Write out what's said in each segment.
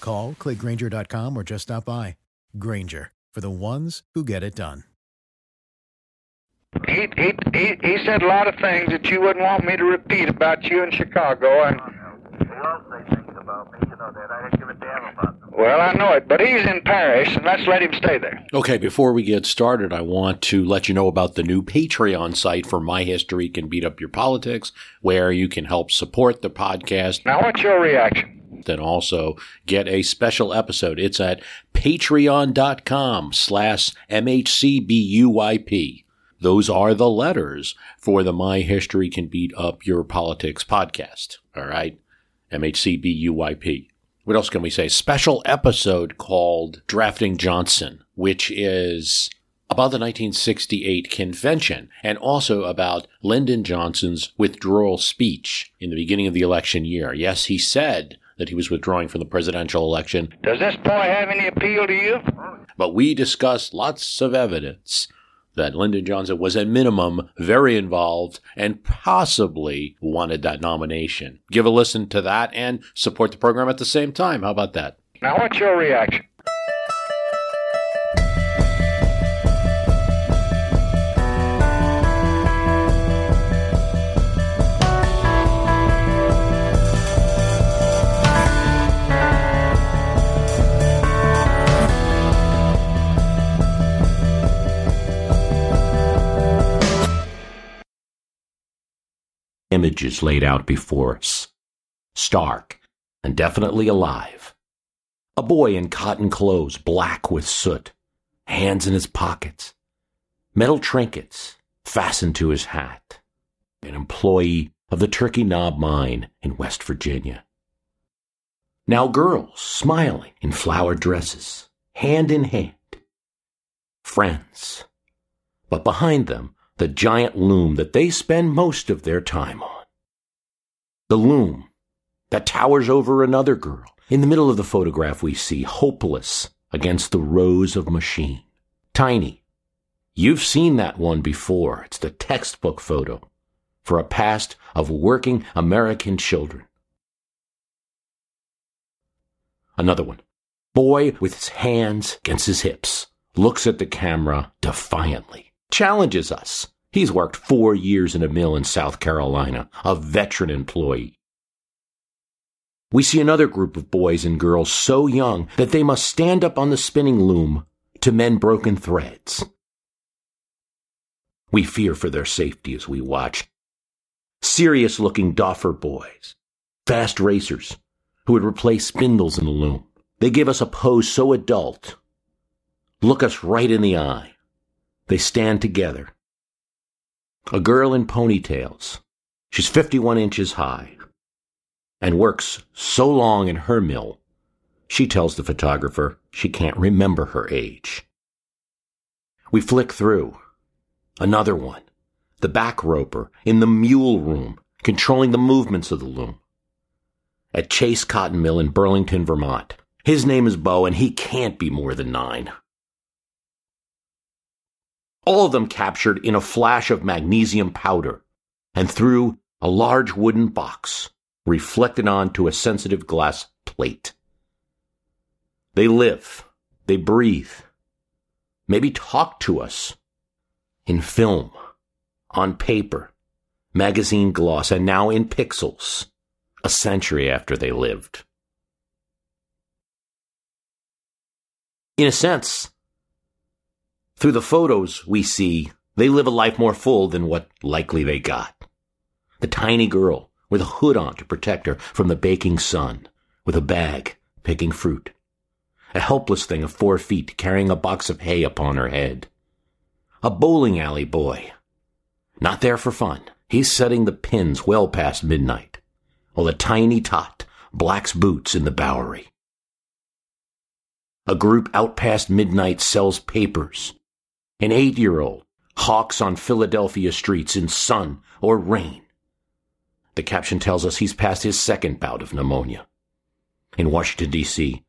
Call, clickgrainger.com, or just stop by. Grainger, for the ones who get it done. He, he, he, he said a lot of things that you wouldn't want me to repeat about you in Chicago. And Who else say about me? You know that. I didn't give a damn about them. well, I know it, but he's in Paris, and let's let him stay there. Okay, before we get started, I want to let you know about the new Patreon site for My History Can Beat Up Your Politics, where you can help support the podcast Now, what's your reaction? And also get a special episode. It's at patreon.com slash MHCBUYP. Those are the letters for the My History Can Beat Up Your Politics podcast. All right. MHCBUYP. What else can we say? Special episode called Drafting Johnson, which is about the 1968 convention and also about Lyndon Johnson's withdrawal speech in the beginning of the election year. Yes, he said that he was withdrawing from the presidential election, Does this boy have any appeal to you? but we discussed lots of evidence that Lyndon Johnson was at minimum very involved and possibly wanted that nomination. Give a listen to that and support the program at the same time. How about that? Now, what's your reaction? Images laid out before us, stark and definitely alive. A boy in cotton clothes, black with soot, hands in his pockets, metal trinkets fastened to his hat. An employee of the Turkey Knob Mine in West Virginia. Now girls smiling in flowered dresses, hand in hand. Friends. But behind them, the giant loom that they spend most of their time on. The loom that towers over another girl. In the middle of the photograph, we see hopeless against the rows of machine. Tiny. You've seen that one before. It's the textbook photo for a past of working American children. Another one. Boy with his hands against his hips looks at the camera defiantly, challenges us. He's worked four years in a mill in South Carolina, a veteran employee. We see another group of boys and girls so young that they must stand up on the spinning loom to mend broken threads. We fear for their safety as we watch. Serious looking doffer boys, fast racers who would replace spindles in the loom. They give us a pose so adult. Look us right in the eye. They stand together. A girl in ponytails. She's 51 inches high and works so long in her mill, she tells the photographer she can't remember her age. We flick through. Another one. The back roper in the mule room, controlling the movements of the loom. At Chace Cotton Mill in Burlington, Vermont. His name is Bo, and he can't be more than nine. All of them captured in a flash of magnesium powder and through a large wooden box reflected onto a sensitive glass plate. They live, they breathe, maybe talk to us in film, on paper, magazine gloss, and now in pixels, a century after they lived. In a sense, through the photos we see, they live a life more full than what likely they got. The tiny girl with a hood on to protect her from the baking sun, with a bag picking fruit. A helpless thing of four feet carrying a box of hay upon her head. A bowling alley boy. Not there for fun. He's setting the pins well past midnight, while a tiny tot blacks boots in the Bowery. A group out past midnight sells papers. An eight year old hawks on Philadelphia streets in sun or rain. The caption tells us he's past his second bout of pneumonia. In Washington, D.C.,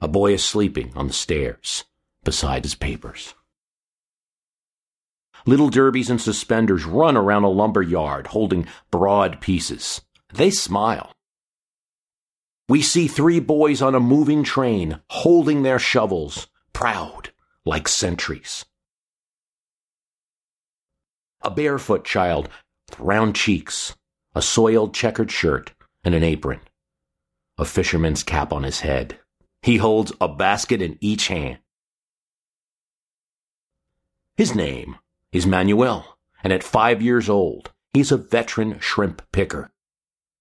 a boy is sleeping on the stairs beside his papers. Little derbies and suspenders run around a lumber yard holding broad pieces. They smile. We see three boys on a moving train holding their shovels, proud like sentries. A barefoot child with round cheeks, a soiled checkered shirt, and an apron. A fisherman's cap on his head. He holds a basket in each hand. His name is Manuel, and at five years old, he's a veteran shrimp picker.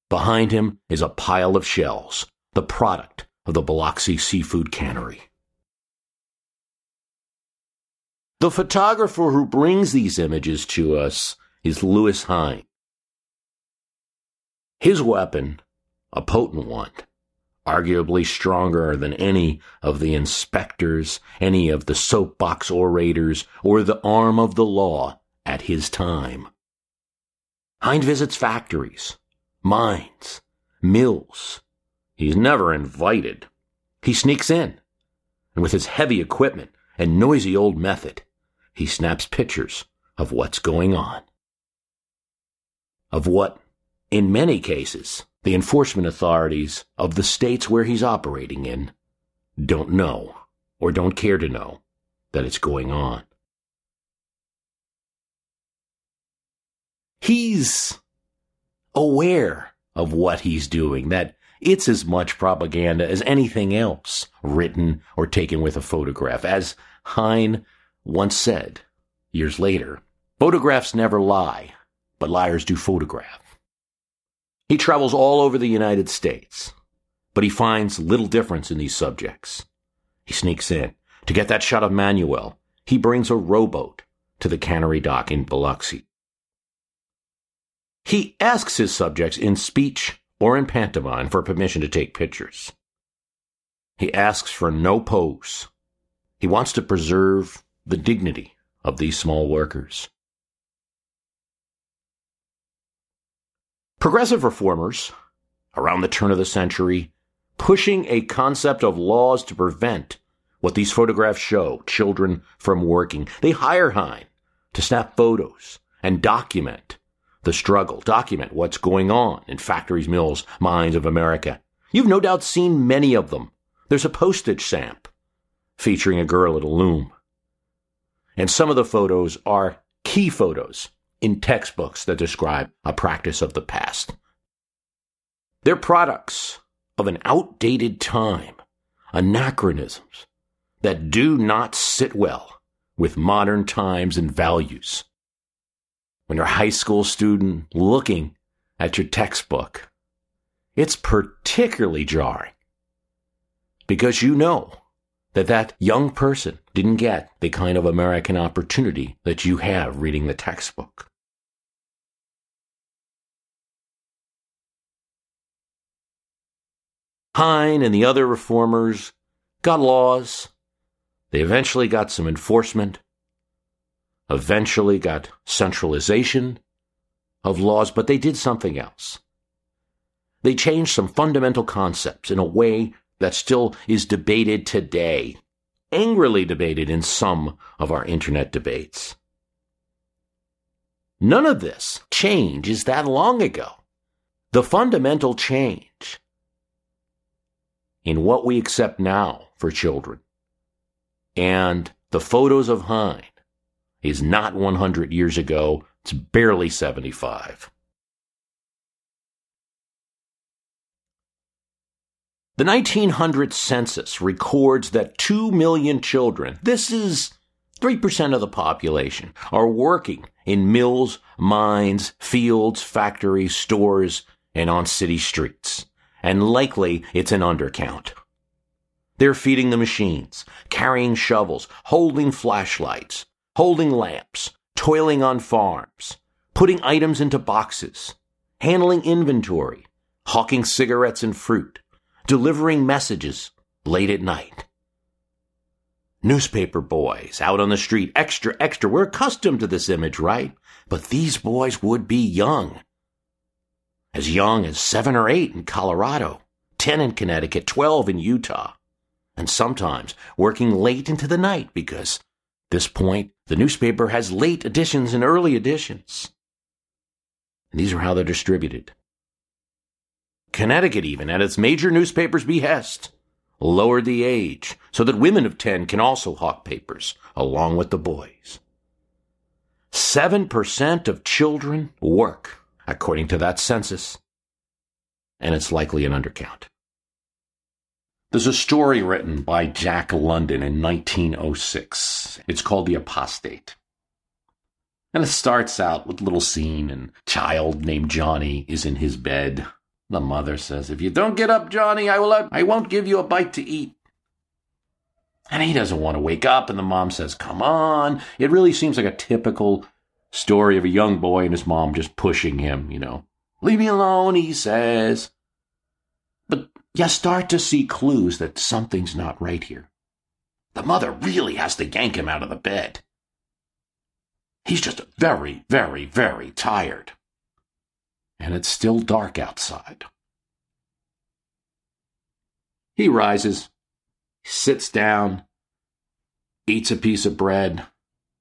Behind him is a pile of shells, the product of the Biloxi Seafood Cannery. The photographer who brings these images to us is Lewis Hine. His weapon, a potent one, arguably stronger than any of the inspectors, any of the soapbox orators, or the arm of the law at his time. Hine visits factories, mines, mills. He's never invited. He sneaks in, and with his heavy equipment and noisy old method, he snaps pictures of what's going on. Of what, in many cases, the enforcement authorities of the states where he's operating in don't know or don't care to know that it's going on. He's aware of what he's doing, that it's as much propaganda as anything else written or taken with a photograph. As Hine once said years later, photographs never lie, but liars do photograph. He travels all over the United States, but he finds little difference in these subjects. He sneaks in. To get that shot of Manuel, he brings a rowboat to the cannery dock in Biloxi. He asks his subjects in speech or in pantomime for permission to take pictures. He asks for no pose. He wants to preserve the dignity of these small workers. Progressive reformers, around the turn of the century, pushing a concept of laws to prevent what these photographs show children from working. They hire Hine to snap photos and document the struggle, document what's going on in factories, mills, mines of America. You've no doubt seen many of them. There's a postage stamp featuring a girl at a loom. And some of the photos are key photos in textbooks that describe a practice of the past. They're products of an outdated time, anachronisms that do not sit well with modern times and values when you're a high school student looking at your textbook, it's particularly jarring because you know that that young person didn't get the kind of American opportunity that you have reading the textbook. Hine and the other reformers got laws. They eventually got some enforcement eventually got centralization of laws, but they did something else. They changed some fundamental concepts in a way that still is debated today, angrily debated in some of our internet debates. None of this change is that long ago. The fundamental change in what we accept now for children and the photos of Hine is not 100 years ago. It's barely 75. The 1900 census records that 2 million children, this is 3% of the population, are working in mills, mines, fields, factories, stores, and on city streets. And likely it's an undercount. They're feeding the machines, carrying shovels, holding flashlights, holding lamps, toiling on farms, putting items into boxes, handling inventory, hawking cigarettes and fruit, delivering messages late at night. Newspaper boys out on the street, extra, extra. We're accustomed to this image, right? But these boys would be young. As young as seven or eight in Colorado, 10 in Connecticut, 12 in Utah, and sometimes working late into the night because this point the newspaper has late editions and early editions. And these are how they're distributed. Connecticut, even at its major newspaper's behest, lowered the age so that women of 10 can also hawk papers along with the boys. 7% of children work, according to that census, and it's likely an undercount. There's a story written by Jack London in 1906. It's called The Apostate. And it starts out with a little scene, and child named Johnny is in his bed the mother says, If you don't get up, Johnny, I will I won't give you a bite to eat. And he doesn't want to wake up, and the mom says, Come on. It really seems like a typical story of a young boy and his mom just pushing him, you know. Leave me alone, he says. But you start to see clues that something's not right here. The mother really has to yank him out of the bed. He's just very, very, very tired and it's still dark outside. He rises, sits down, eats a piece of bread,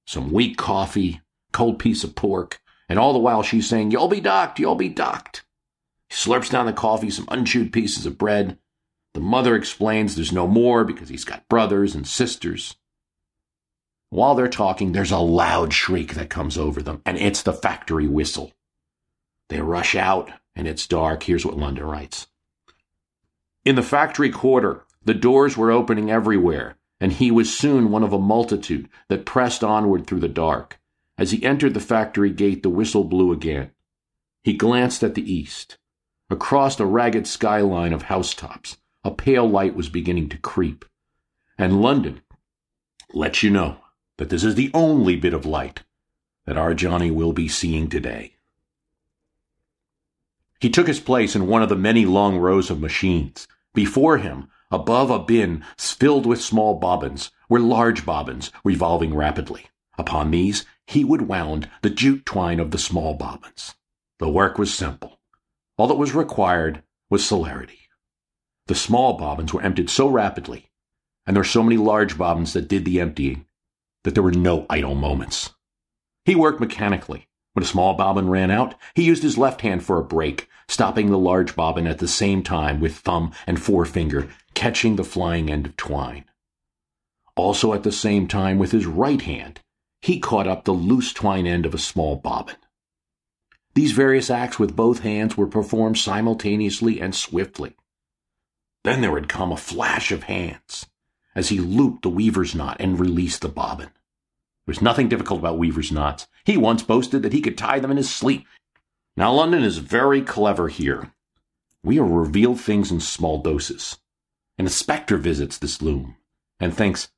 some weak coffee, cold piece of pork, and all the while she's saying, You'll be docked, you'll be docked. He slurps down the coffee, some unchewed pieces of bread. The mother explains there's no more because he's got brothers and sisters. While they're talking, there's a loud shriek that comes over them, and it's the factory whistle. They rush out, and it's dark. Here's what London writes In the factory quarter, the doors were opening everywhere, and he was soon one of a multitude that pressed onward through the dark. As he entered the factory gate, the whistle blew again. He glanced at the east. Across a ragged skyline of housetops, a pale light was beginning to creep. And London lets you know that this is the only bit of light that our Johnny will be seeing today. He took his place in one of the many long rows of machines. Before him, above a bin filled with small bobbins, were large bobbins revolving rapidly. Upon these, he would wound the jute twine of the small bobbins. The work was simple. All that was required was celerity. The small bobbins were emptied so rapidly, and there were so many large bobbins that did the emptying, that there were no idle moments. He worked mechanically, when a small bobbin ran out, he used his left hand for a brake, stopping the large bobbin at the same time with thumb and forefinger, catching the flying end of twine. Also at the same time with his right hand, he caught up the loose twine end of a small bobbin. These various acts with both hands were performed simultaneously and swiftly. Then there would come a flash of hands as he looped the weaver's knot and released the bobbin. There was nothing difficult about Weaver's knots. He once boasted that he could tie them in his sleep. Now, London is very clever here. We are revealed things in small doses. An inspector visits this loom and thinks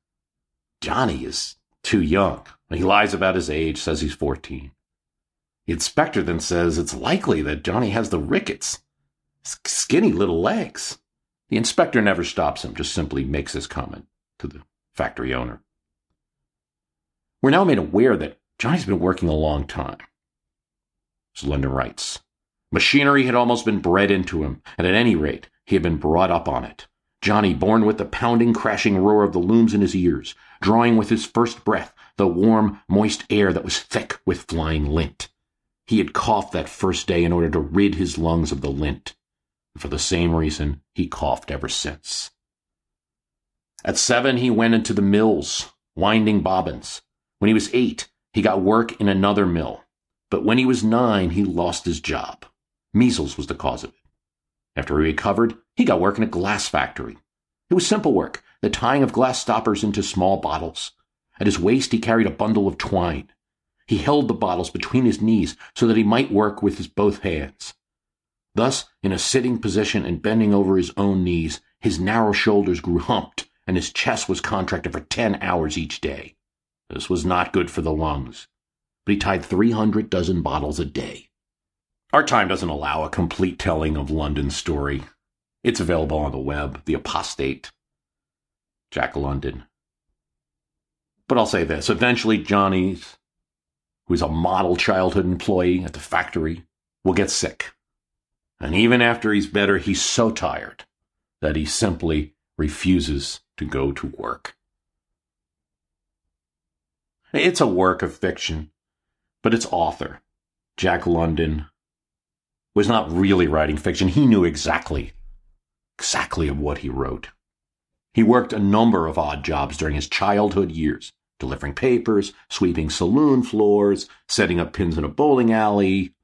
Johnny is too young. He lies about his age, says he's 14. The inspector then says it's likely that Johnny has the rickets. Skinny little legs. The inspector never stops him, just simply makes this comment to the factory owner. We're now made aware that Johnny's been working a long time. London writes, machinery had almost been bred into him, and at any rate, he had been brought up on it. Johnny, born with the pounding, crashing roar of the looms in his ears, drawing with his first breath the warm, moist air that was thick with flying lint. He had coughed that first day in order to rid his lungs of the lint. And for the same reason, he coughed ever since. At seven, he went into the mills, winding bobbins. When he was eight, he got work in another mill. But when he was nine, he lost his job. Measles was the cause of it. After he recovered, he got work in a glass factory. It was simple work, the tying of glass stoppers into small bottles. At his waist, he carried a bundle of twine. He held the bottles between his knees so that he might work with his both hands. Thus, in a sitting position and bending over his own knees, his narrow shoulders grew humped and his chest was contracted for ten hours each day. This was not good for the lungs, but he tied 300 dozen bottles a day. Our time doesn't allow a complete telling of London's story. It's available on the web, The Apostate. Jack London. But I'll say this eventually, Johnny, who's a model childhood employee at the factory, will get sick. And even after he's better, he's so tired that he simply refuses to go to work. It's a work of fiction, but its author, Jack London, was not really writing fiction. He knew exactly, exactly of what he wrote. He worked a number of odd jobs during his childhood years, delivering papers, sweeping saloon floors, setting up pins in a bowling alley.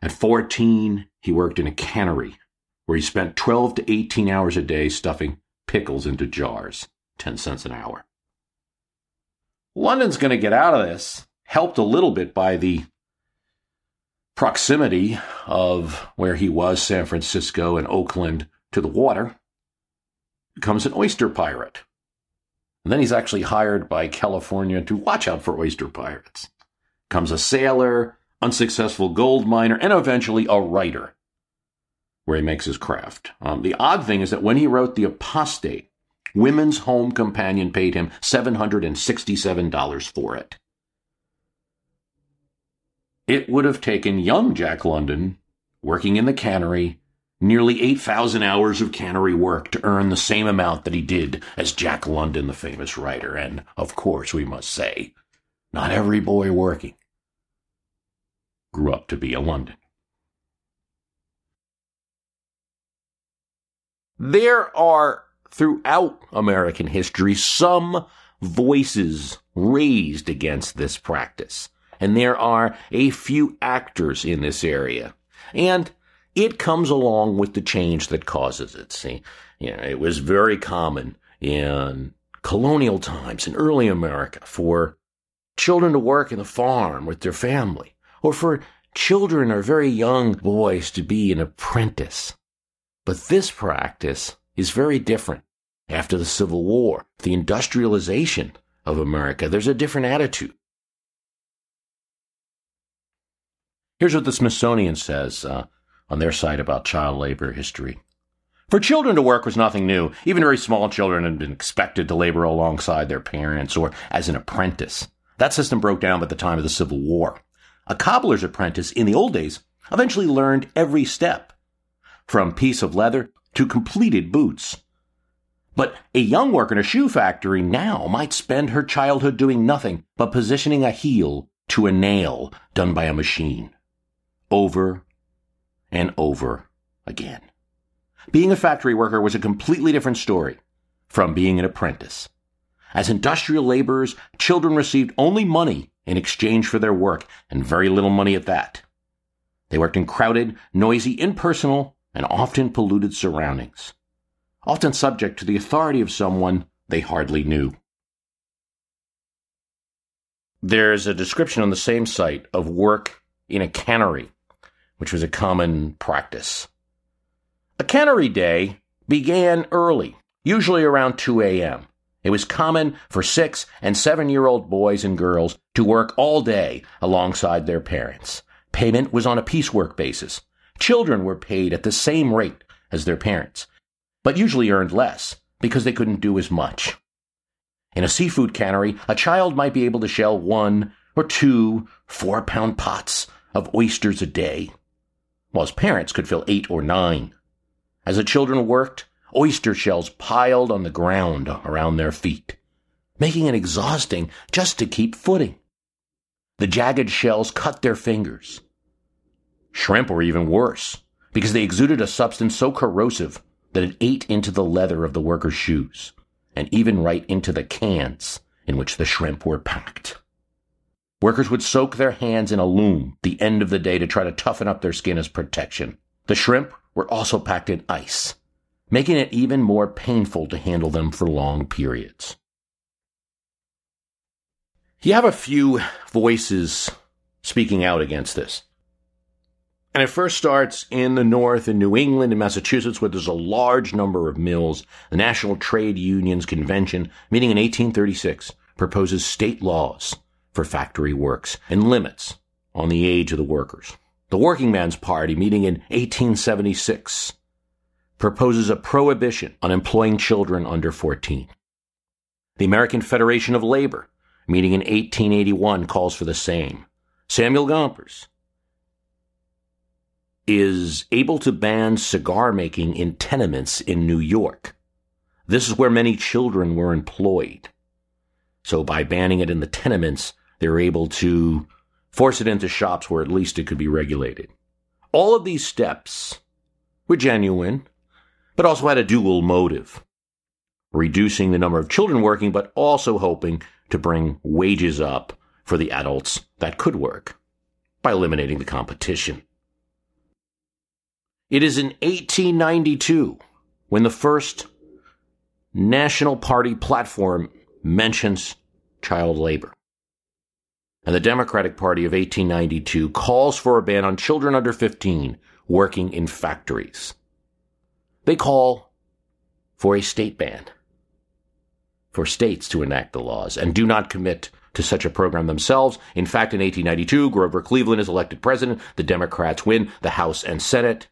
At 14, he worked in a cannery where he spent 12 to 18 hours a day stuffing pickles into jars, 10 cents an hour. London's going to get out of this, helped a little bit by the proximity of where he was, San Francisco and Oakland, to the water, becomes an oyster pirate. And then he's actually hired by California to watch out for oyster pirates. Comes a sailor, unsuccessful gold miner, and eventually a writer, where he makes his craft. Um, the odd thing is that when he wrote The Apostate, Women's Home Companion paid him $767 for it. It would have taken young Jack London, working in the cannery, nearly 8,000 hours of cannery work to earn the same amount that he did as Jack London, the famous writer. And, of course, we must say, not every boy working grew up to be a London. There are, throughout American history, some voices raised against this practice and there are a few actors in this area. And it comes along with the change that causes it. See, you know, it was very common in colonial times in early America for children to work in the farm with their family, or for children or very young boys to be an apprentice. But this practice is very different. After the Civil War, the industrialization of America, there's a different attitude. Here's what the Smithsonian says uh, on their site about child labor history. For children to work was nothing new. Even very small children had been expected to labor alongside their parents or as an apprentice. That system broke down by the time of the Civil War. A cobbler's apprentice in the old days eventually learned every step, from piece of leather to completed boots. But a young worker in a shoe factory now might spend her childhood doing nothing but positioning a heel to a nail done by a machine over and over again. Being a factory worker was a completely different story from being an apprentice. As industrial laborers, children received only money in exchange for their work, and very little money at that. They worked in crowded, noisy, impersonal, and often polluted surroundings, often subject to the authority of someone they hardly knew. There's a description on the same site of work in a cannery which was a common practice. A cannery day began early, usually around 2 a.m. It was common for six and seven year old boys and girls to work all day alongside their parents. Payment was on a piecework basis. Children were paid at the same rate as their parents, but usually earned less because they couldn't do as much. In a seafood cannery, a child might be able to shell one or two four pound pots of oysters a day his parents could fill eight or nine. As the children worked, oyster shells piled on the ground around their feet, making it exhausting just to keep footing. The jagged shells cut their fingers. Shrimp were even worse, because they exuded a substance so corrosive that it ate into the leather of the workers' shoes, and even right into the cans in which the shrimp were packed. Workers would soak their hands in alum the end of the day to try to toughen up their skin as protection. The shrimp were also packed in ice, making it even more painful to handle them for long periods. You have a few voices speaking out against this. And it first starts in the North, in New England in Massachusetts, where there's a large number of mills. The National Trade Unions Convention, meeting in 1836, proposes state laws for factory works and limits on the age of the workers. The Working Man's Party, meeting in 1876, proposes a prohibition on employing children under 14. The American Federation of Labor, meeting in 1881, calls for the same. Samuel Gompers is able to ban cigar making in tenements in New York. This is where many children were employed. So by banning it in the tenements, they were able to force it into shops where at least it could be regulated. All of these steps were genuine, but also had a dual motive reducing the number of children working, but also hoping to bring wages up for the adults that could work by eliminating the competition. It is in 1892 when the first National Party platform mentions child labor. And the Democratic Party of 1892 calls for a ban on children under 15 working in factories. They call for a state ban for states to enact the laws and do not commit to such a program themselves. In fact, in 1892, Grover Cleveland is elected president. The Democrats win the House and Senate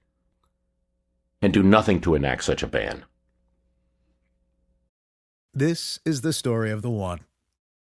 and do nothing to enact such a ban. This is the story of the one.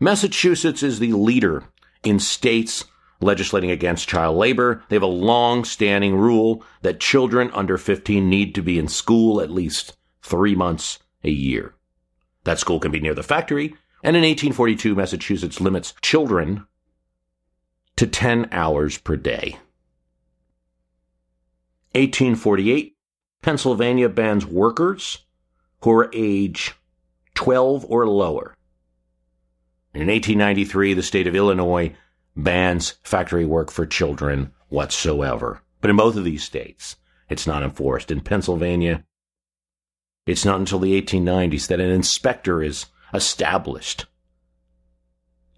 Massachusetts is the leader in states legislating against child labor. They have a long standing rule that children under 15 need to be in school at least three months a year. That school can be near the factory, and in 1842, Massachusetts limits children to 10 hours per day. 1848, Pennsylvania bans workers who are age 12 or lower. In 1893, the state of Illinois bans factory work for children whatsoever. But in both of these states, it's not enforced. In Pennsylvania, it's not until the 1890s that an inspector is established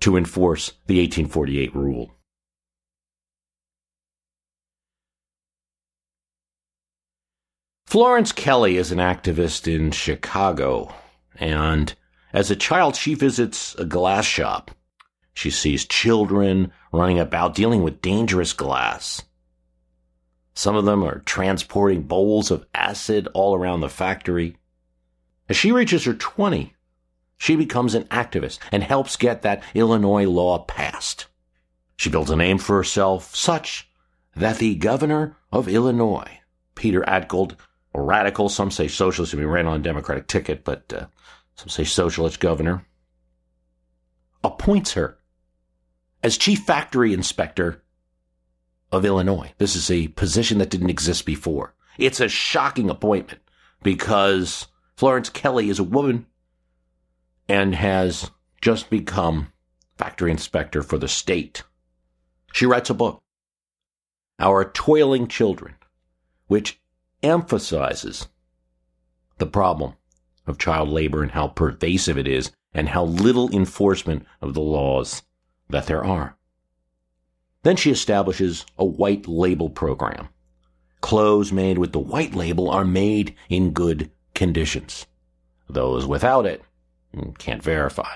to enforce the 1848 rule. Florence Kelley is an activist in Chicago, and as a child, she visits a glass shop. She sees children running about dealing with dangerous glass. Some of them are transporting bowls of acid all around the factory. As she reaches her 20, she becomes an activist and helps get that Illinois law passed. She builds a name for herself such that the governor of Illinois, Peter Altgeld, a radical, some say socialist, he ran on a Democratic ticket, but uh, some say socialist governor, appoints her as chief factory inspector of Illinois. This is a position that didn't exist before. It's a shocking appointment because Florence Kelley is a woman and has just become factory inspector for the state. She writes a book, Our Toiling Children, which emphasizes the problem of child labor and how pervasive it is and how little enforcement of the laws that there are. Then she establishes a white label program. Clothes made with the white label are made in good conditions. Those without it mm, can't verify.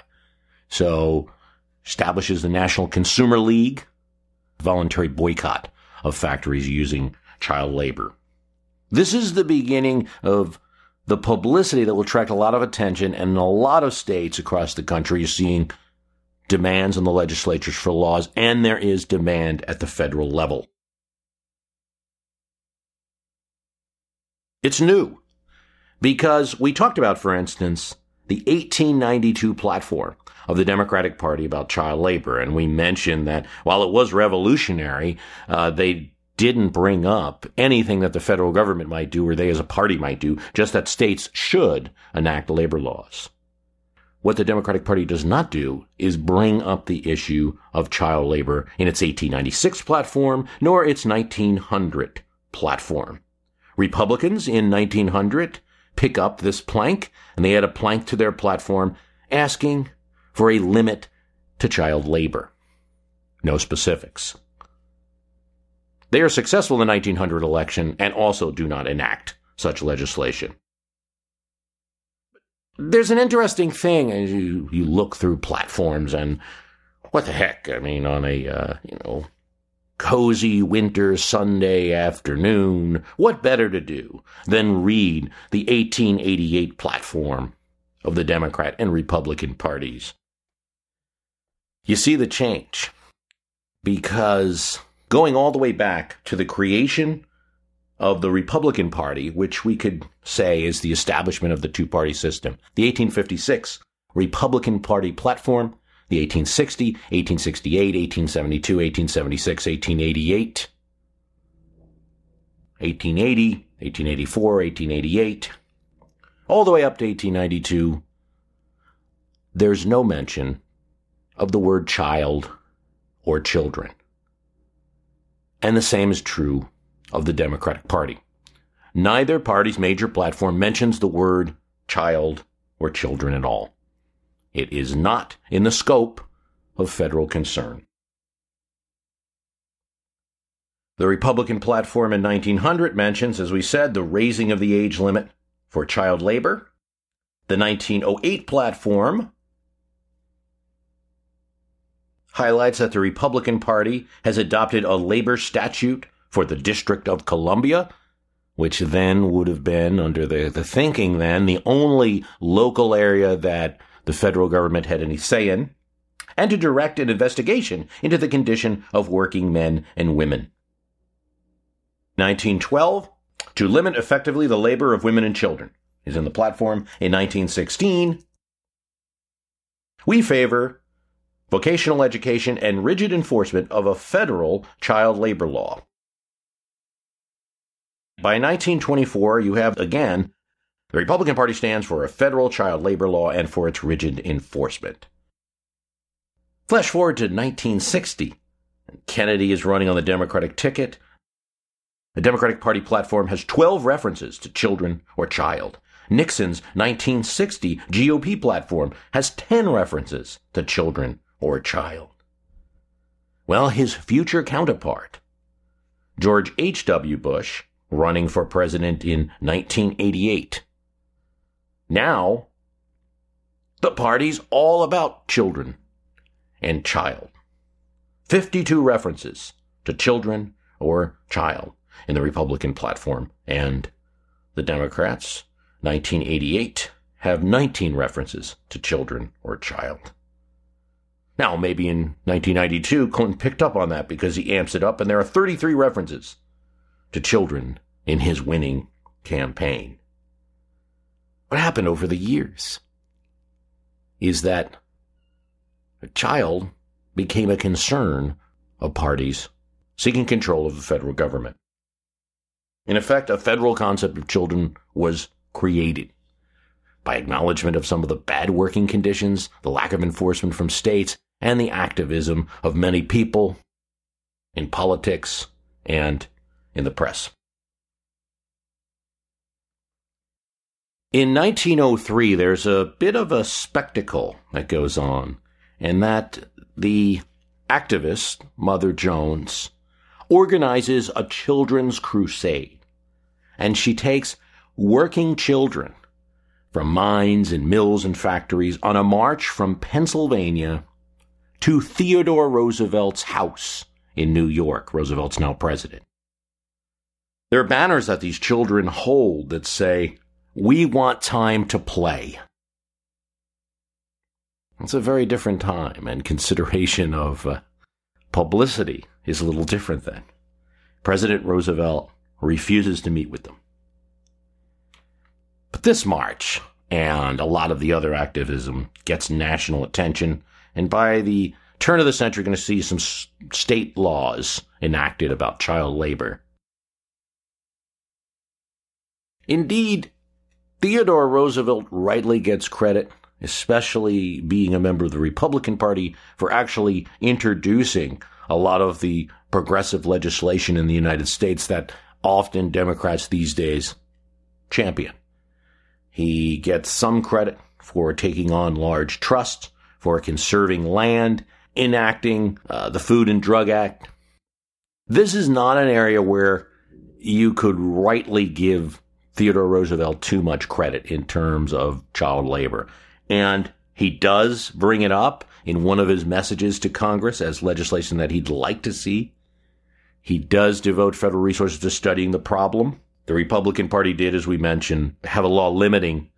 So establishes the National Consumer League, voluntary boycott of factories using child labor. This is the beginning of the publicity that will attract a lot of attention and in a lot of states across the country you're seeing demands on the legislatures for laws, and there is demand at the federal level. It's new because we talked about, for instance, the 1892 platform of the Democratic Party about child labor, and we mentioned that while it was revolutionary, uh, they didn't bring up anything that the federal government might do or they as a party might do, just that states should enact labor laws. What the Democratic Party does not do is bring up the issue of child labor in its 1896 platform, nor its 1900 platform. Republicans in 1900 pick up this plank, and they add a plank to their platform asking for a limit to child labor. No specifics. They are successful in the 1900 election and also do not enact such legislation. There's an interesting thing as you, you look through platforms and what the heck? I mean, on a, uh, you know, cozy winter Sunday afternoon, what better to do than read the 1888 platform of the Democrat and Republican parties? You see the change because going all the way back to the creation of the Republican Party, which we could say is the establishment of the two party system, the 1856 Republican Party platform the 1860, 1868, 1872, 1876, 1888, 1880, 1884, 1888, all the way up to 1892, there's no mention of the word child or children. And the same is true of the Democratic Party. Neither party's major platform mentions the word child or children at all. It is not in the scope of federal concern. The Republican platform in 1900 mentions, as we said, the raising of the age limit for child labor. The 1908 platform highlights that the Republican Party has adopted a labor statute for the District of Columbia, which then would have been, under the, the thinking then, the only local area that the federal government had any say in, and to direct an investigation into the condition of working men and women. 1912, to limit effectively the labor of women and children, is in the platform. In 1916, we favor vocational education and rigid enforcement of a federal child labor law. By 1924, you have again the Republican Party stands for a federal child labor law and for its rigid enforcement. Flash forward to 1960. Kennedy is running on the Democratic ticket. The Democratic Party platform has 12 references to children or child. Nixon's 1960 GOP platform has 10 references to children or child. Well, his future counterpart, George H.W. Bush, running for president in 1988, now, the party's all about children and child. 52 references to children or child in the Republican platform, and the Democrats, 1988, have 19 references to children or child. Now, maybe in 1992, Clinton picked up on that because he amps it up, and there are 33 references to children in his winning campaign. What happened over the years is that a child became a concern of parties seeking control of the federal government. In effect, a federal concept of children was created by acknowledgement of some of the bad working conditions, the lack of enforcement from states, and the activism of many people in politics and in the press. In 1903, there's a bit of a spectacle that goes on, and that the activist, Mother Jones, organizes a children's crusade. And she takes working children from mines and mills and factories on a march from Pennsylvania to Theodore Roosevelt's house in New York. Roosevelt's now president. There are banners that these children hold that say, we want time to play. It's a very different time, and consideration of uh, publicity is a little different then. President Roosevelt refuses to meet with them. But this march and a lot of the other activism gets national attention, and by the turn of the century, you're going to see some state laws enacted about child labor. Indeed, Theodore Roosevelt rightly gets credit, especially being a member of the Republican Party, for actually introducing a lot of the progressive legislation in the United States that often Democrats these days champion. He gets some credit for taking on large trusts, for conserving land, enacting uh, the Food and Drug Act. This is not an area where you could rightly give Theodore Roosevelt too much credit in terms of child labor. And he does bring it up in one of his messages to Congress as legislation that he'd like to see. He does devote federal resources to studying the problem. The Republican Party did, as we mentioned, have a law limiting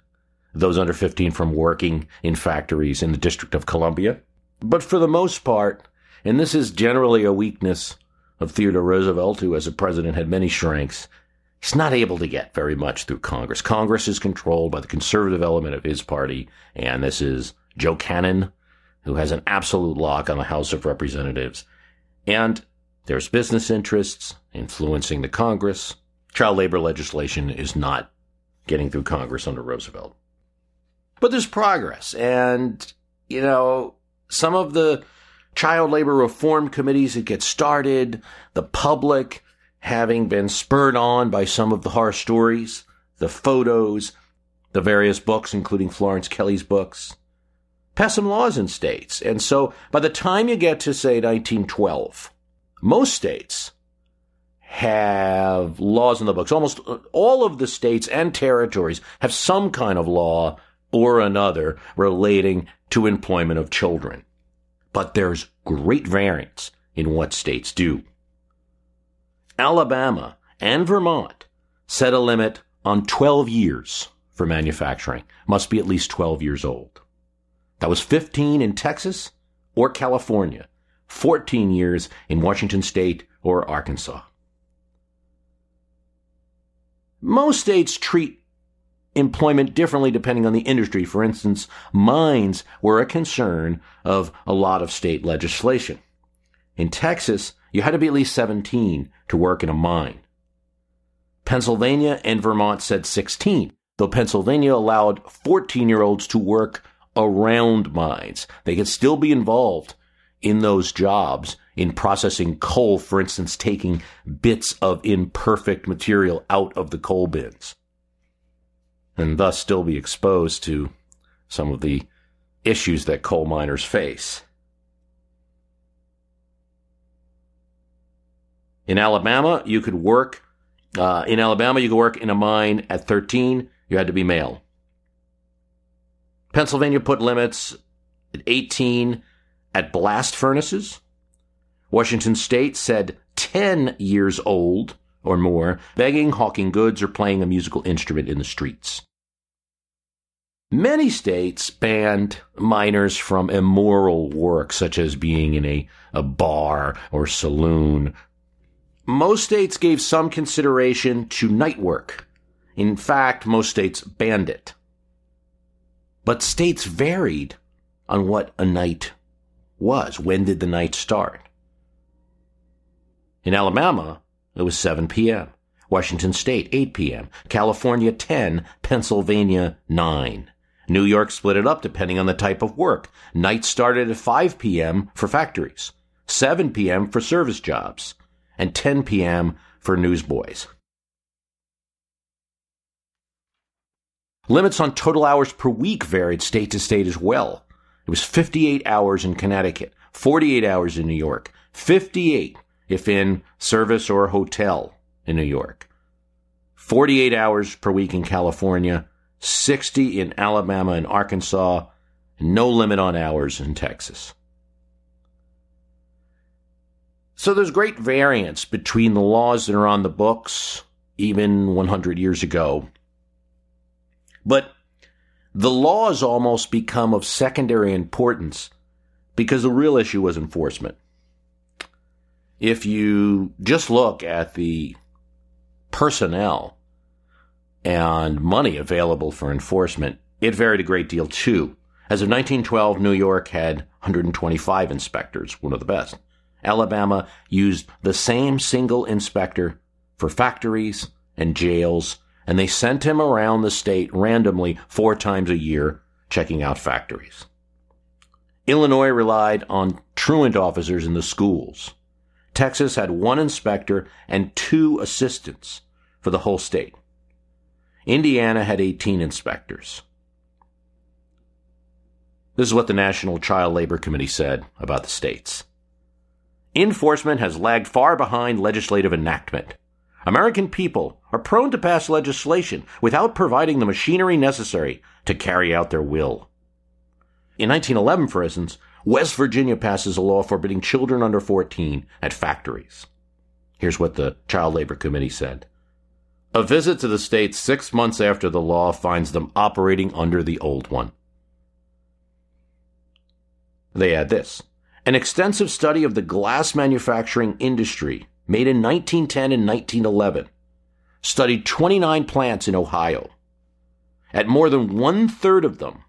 those under 15 from working in factories in the District of Columbia. But for the most part, and this is generally a weakness of Theodore Roosevelt, who as a president had many strengths, he's not able to get very much through Congress. Congress is controlled by the conservative element of his party, and this is Joe Cannon, who has an absolute lock on the House of Representatives. And there's business interests influencing the Congress. Child labor legislation is not getting through Congress under Roosevelt. But there's progress. And, you know, some of the child labor reform committees that get started, the public having been spurred on by some of the horror stories, the photos, the various books, including Florence Kelley's books, pass some laws in states. And so by the time you get to, say, 1912, most states have laws in the books. Almost all of the states and territories have some kind of law or another relating to employment of children. But there's great variance in what states do. Alabama and Vermont set a limit on 12 years for manufacturing. Must be at least 12 years old. That was 15 in Texas or California, 14 years in Washington State or Arkansas. Most states treat employment differently depending on the industry. For instance, mines were a concern of a lot of state legislation. In Texas, you had to be at least 17 to work in a mine. Pennsylvania and Vermont said 16, though Pennsylvania allowed 14 year olds to work around mines. They could still be involved in those jobs in processing coal, for instance, taking bits of imperfect material out of the coal bins and thus still be exposed to some of the issues that coal miners face. In Alabama, you could work. Uh, in Alabama, you could work in a mine at 13. You had to be male. Pennsylvania put limits at 18 at blast furnaces. Washington State said 10 years old or more, begging, hawking goods, or playing a musical instrument in the streets. Many states banned minors from immoral work, such as being in a, a bar or saloon. Most states gave some consideration to night work. In fact, most states banned it. But states varied on what a night was. When did the night start? In Alabama, it was 7 p.m. Washington State, 8 p.m. California, 10. Pennsylvania, 9. New York split it up depending on the type of work. Night started at 5 p.m. for factories, 7 p.m. for service jobs, and 10 p.m. for newsboys. Limits on total hours per week varied state to state as well. It was 58 hours in Connecticut, 48 hours in New York, 58 if in service or hotel in New York. 48 hours per week in California, 60 in Alabama and Arkansas, and no limit on hours in Texas. So there's great variance between the laws that are on the books, even 100 years ago. But the laws almost become of secondary importance because the real issue was enforcement if you just look at the personnel and money available for enforcement, it varied a great deal too. As of 1912, New York had 125 inspectors, one of the best. Alabama used the same single inspector for factories and jails, and they sent him around the state randomly four times a year checking out factories. Illinois relied on truant officers in the schools. Texas had one inspector and two assistants for the whole state. Indiana had 18 inspectors. This is what the National Child Labor Committee said about the states. Enforcement has lagged far behind legislative enactment. American people are prone to pass legislation without providing the machinery necessary to carry out their will. In 1911, for instance, West Virginia passes a law forbidding children under 14 at factories. Here's what the Child Labor Committee said. A visit to the state six months after the law finds them operating under the old one. They add this. An extensive study of the glass manufacturing industry made in 1910 and 1911 studied 29 plants in Ohio. At more than one third of them,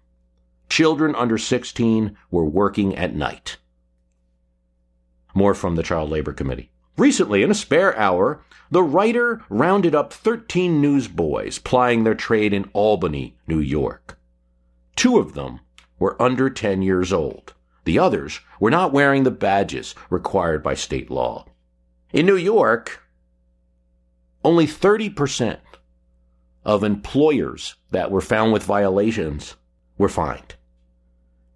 children under 16 were working at night. More from the Child Labor Committee. Recently, in a spare hour, the writer rounded up 13 newsboys plying their trade in Albany, New York. Two of them were under 10 years old. The others were not wearing the badges required by state law. In New York, only 30% of employers that were found with violations were fined.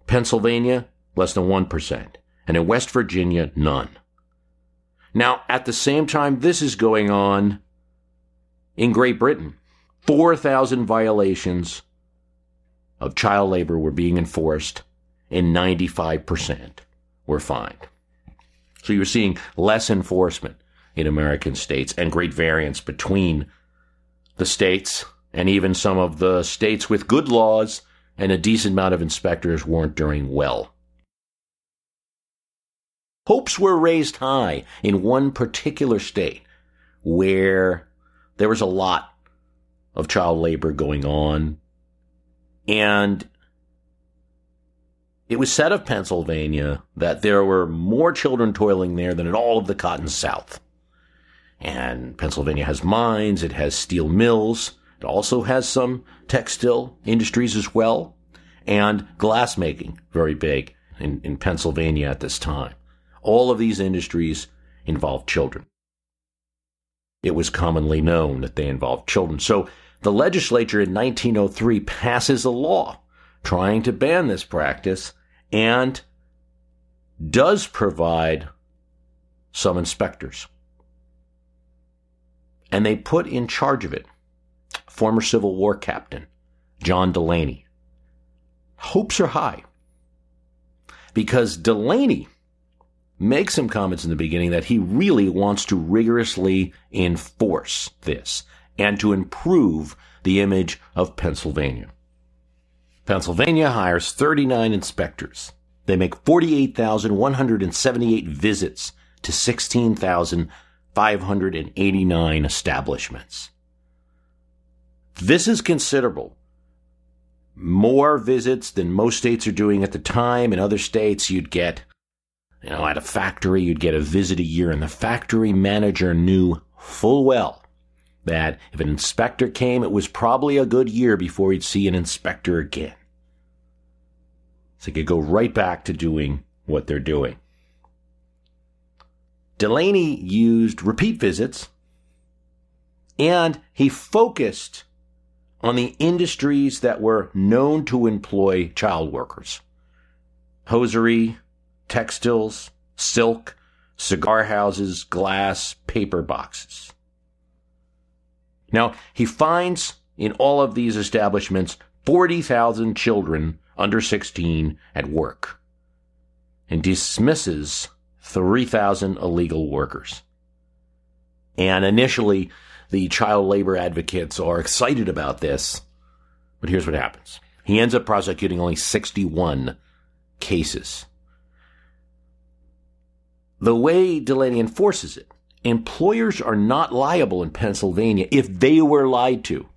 Pennsylvania, less than 1%. And in West Virginia, none. Now, at the same time this is going on in Great Britain, 4,000 violations of child labor were being enforced, and 95% were fined. So you're seeing less enforcement in American states and great variance between the states and even some of the states with good laws and a decent amount of inspectors weren't doing well. Hopes were raised high in one particular state where there was a lot of child labor going on. And it was said of Pennsylvania that there were more children toiling there than in all of the cotton south. And Pennsylvania has mines, it has steel mills, it also has some textile industries as well, and glass making, very big in, in Pennsylvania at this time. All of these industries involve children. It was commonly known that they involved children. So the legislature in 1903 passes a law trying to ban this practice and does provide some inspectors. And they put in charge of it former Civil War captain John Delaney. Hopes are high because Delaney makes some comments in the beginning that he really wants to rigorously enforce this and to improve the image of Pennsylvania. Pennsylvania hires 39 inspectors. They make 48,178 visits to 16,589 establishments. This is considerable. More visits than most states are doing at the time. In other states, you'd get you know, at a factory, you'd get a visit a year, and the factory manager knew full well that if an inspector came, it was probably a good year before he'd see an inspector again. So they could go right back to doing what they're doing. Delaney used repeat visits and he focused on the industries that were known to employ child workers hosiery, textiles, silk, cigar houses, glass, paper boxes. Now, he finds in all of these establishments 40,000 children under 16 at work and dismisses 3,000 illegal workers. And initially, the child labor advocates are excited about this, but here's what happens. He ends up prosecuting only 61 cases the way Delaney enforces it, employers are not liable in Pennsylvania if they were lied to.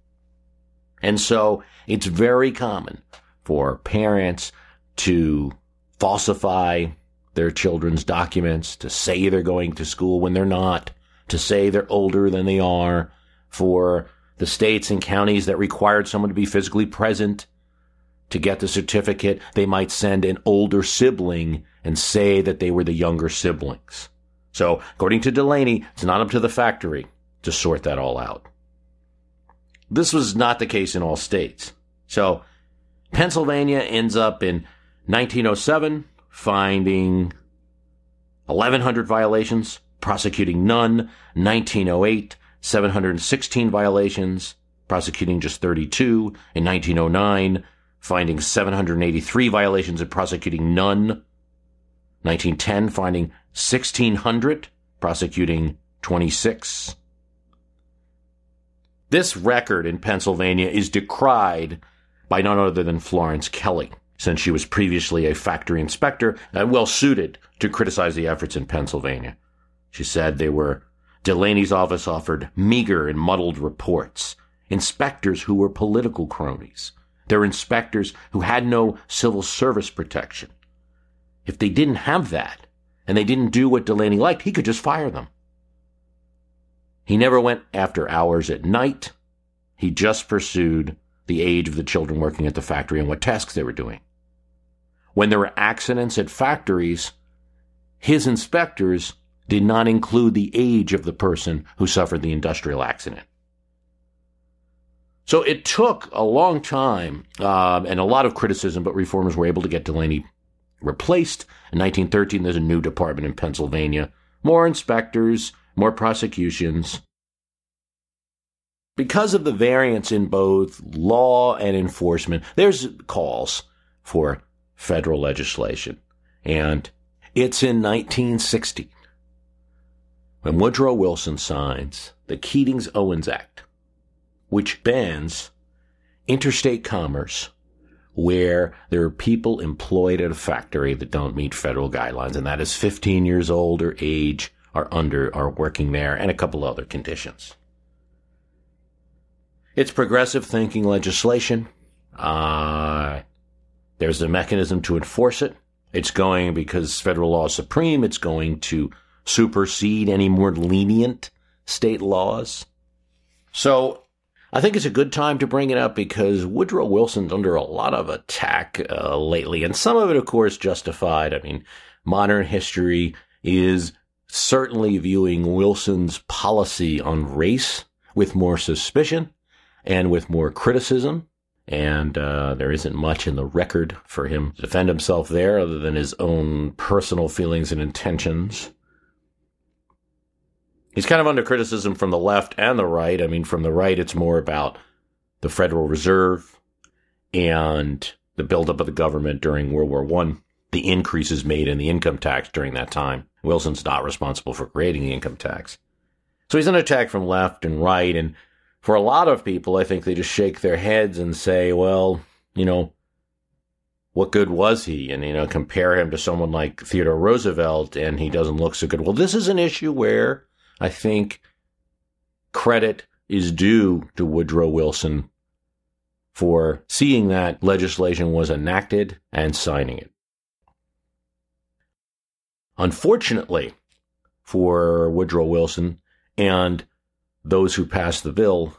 And so it's very common for parents to falsify their children's documents, to say they're going to school when they're not, to say they're older than they are, for the states and counties that required someone to be physically present to get the certificate, they might send an older sibling and say that they were the younger siblings. So, according to Delaney, it's not up to the factory to sort that all out. This was not the case in all states. So, Pennsylvania ends up in 1907, finding 1,100 violations, prosecuting none. 1908, 716 violations, prosecuting just 32. In 1909, finding 783 violations and prosecuting none. 1910, finding 1,600, prosecuting 26. This record in Pennsylvania is decried by none other than Florence Kelley, since she was previously a factory inspector uh, and well suited to criticize the efforts in Pennsylvania. She said they were Delaney's office offered meager and muddled reports, inspectors who were political cronies. They're inspectors who had no civil service protection. If they didn't have that, and they didn't do what Delaney liked, he could just fire them. He never went after hours at night. He just pursued the age of the children working at the factory and what tasks they were doing. When there were accidents at factories, his inspectors did not include the age of the person who suffered the industrial accident. So it took a long time um, and a lot of criticism, but reformers were able to get Delaney replaced. In 1913, there's a new department in Pennsylvania, more inspectors, more prosecutions. Because of the variance in both law and enforcement, there's calls for federal legislation. And it's in 1960 when Woodrow Wilson signs the Keating Owens Act, which bans interstate commerce where there are people employed at a factory that don't meet federal guidelines, and that is 15 years old or age are under are working there, and a couple other conditions. It's progressive thinking legislation. Uh, there's a mechanism to enforce it. It's going because federal law is supreme. It's going to supersede any more lenient state laws. So I think it's a good time to bring it up because Woodrow Wilson's under a lot of attack uh, lately, and some of it, of course, justified. I mean, modern history is certainly viewing Wilson's policy on race with more suspicion and with more criticism. And uh, there isn't much in the record for him to defend himself there other than his own personal feelings and intentions. He's kind of under criticism from the left and the right. I mean, from the right, it's more about the Federal Reserve and the buildup of the government during World War One, the increases made in the income tax during that time. Wilson's not responsible for creating the income tax. So he's under attack from left and right. And for a lot of people, I think they just shake their heads and say, well, you know, what good was he? And, you know, compare him to someone like Theodore Roosevelt and he doesn't look so good. Well, this is an issue where I think credit is due to Woodrow Wilson for seeing that legislation was enacted and signing it. Unfortunately for Woodrow Wilson and those who passed the bill,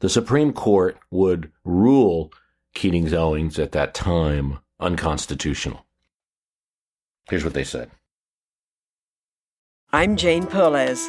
the Supreme Court would rule Keating's Owings at that time unconstitutional. Here's what they said. I'm Jane Perlez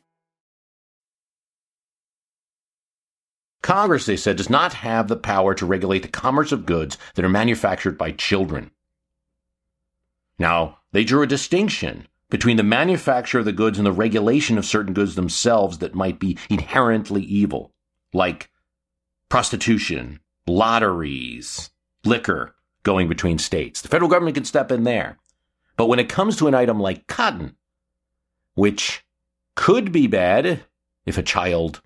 Congress, they said, does not have the power to regulate the commerce of goods that are manufactured by children. Now, they drew a distinction between the manufacture of the goods and the regulation of certain goods themselves that might be inherently evil, like prostitution, lotteries, liquor going between states. The federal government can step in there. But when it comes to an item like cotton, which could be bad if a child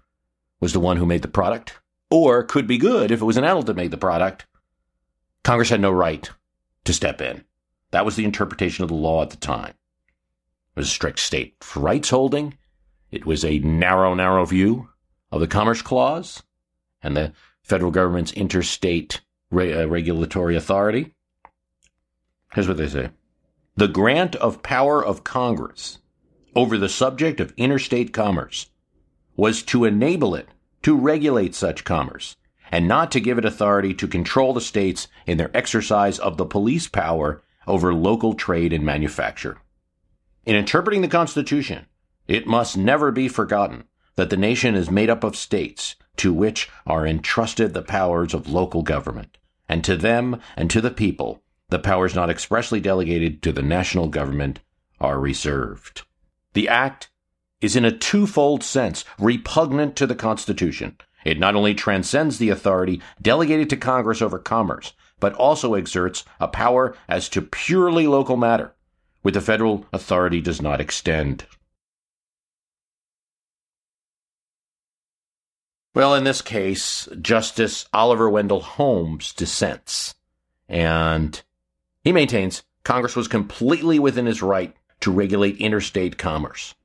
was the one who made the product, or could be good if it was an adult that made the product, Congress had no right to step in. That was the interpretation of the law at the time. It was a strict state rights holding. It was a narrow, narrow view of the Commerce Clause and the federal government's interstate re- uh, regulatory authority. Here's what they say The grant of power of Congress over the subject of interstate commerce was to enable it to regulate such commerce and not to give it authority to control the states in their exercise of the police power over local trade and manufacture. In interpreting the Constitution, it must never be forgotten that the nation is made up of states to which are entrusted the powers of local government, and to them and to the people the powers not expressly delegated to the national government are reserved. The act is in a twofold sense repugnant to the Constitution. It not only transcends the authority delegated to Congress over commerce, but also exerts a power as to purely local matter, which the federal authority does not extend. Well, in this case, Justice Oliver Wendell Holmes dissents, and he maintains Congress was completely within his right to regulate interstate commerce.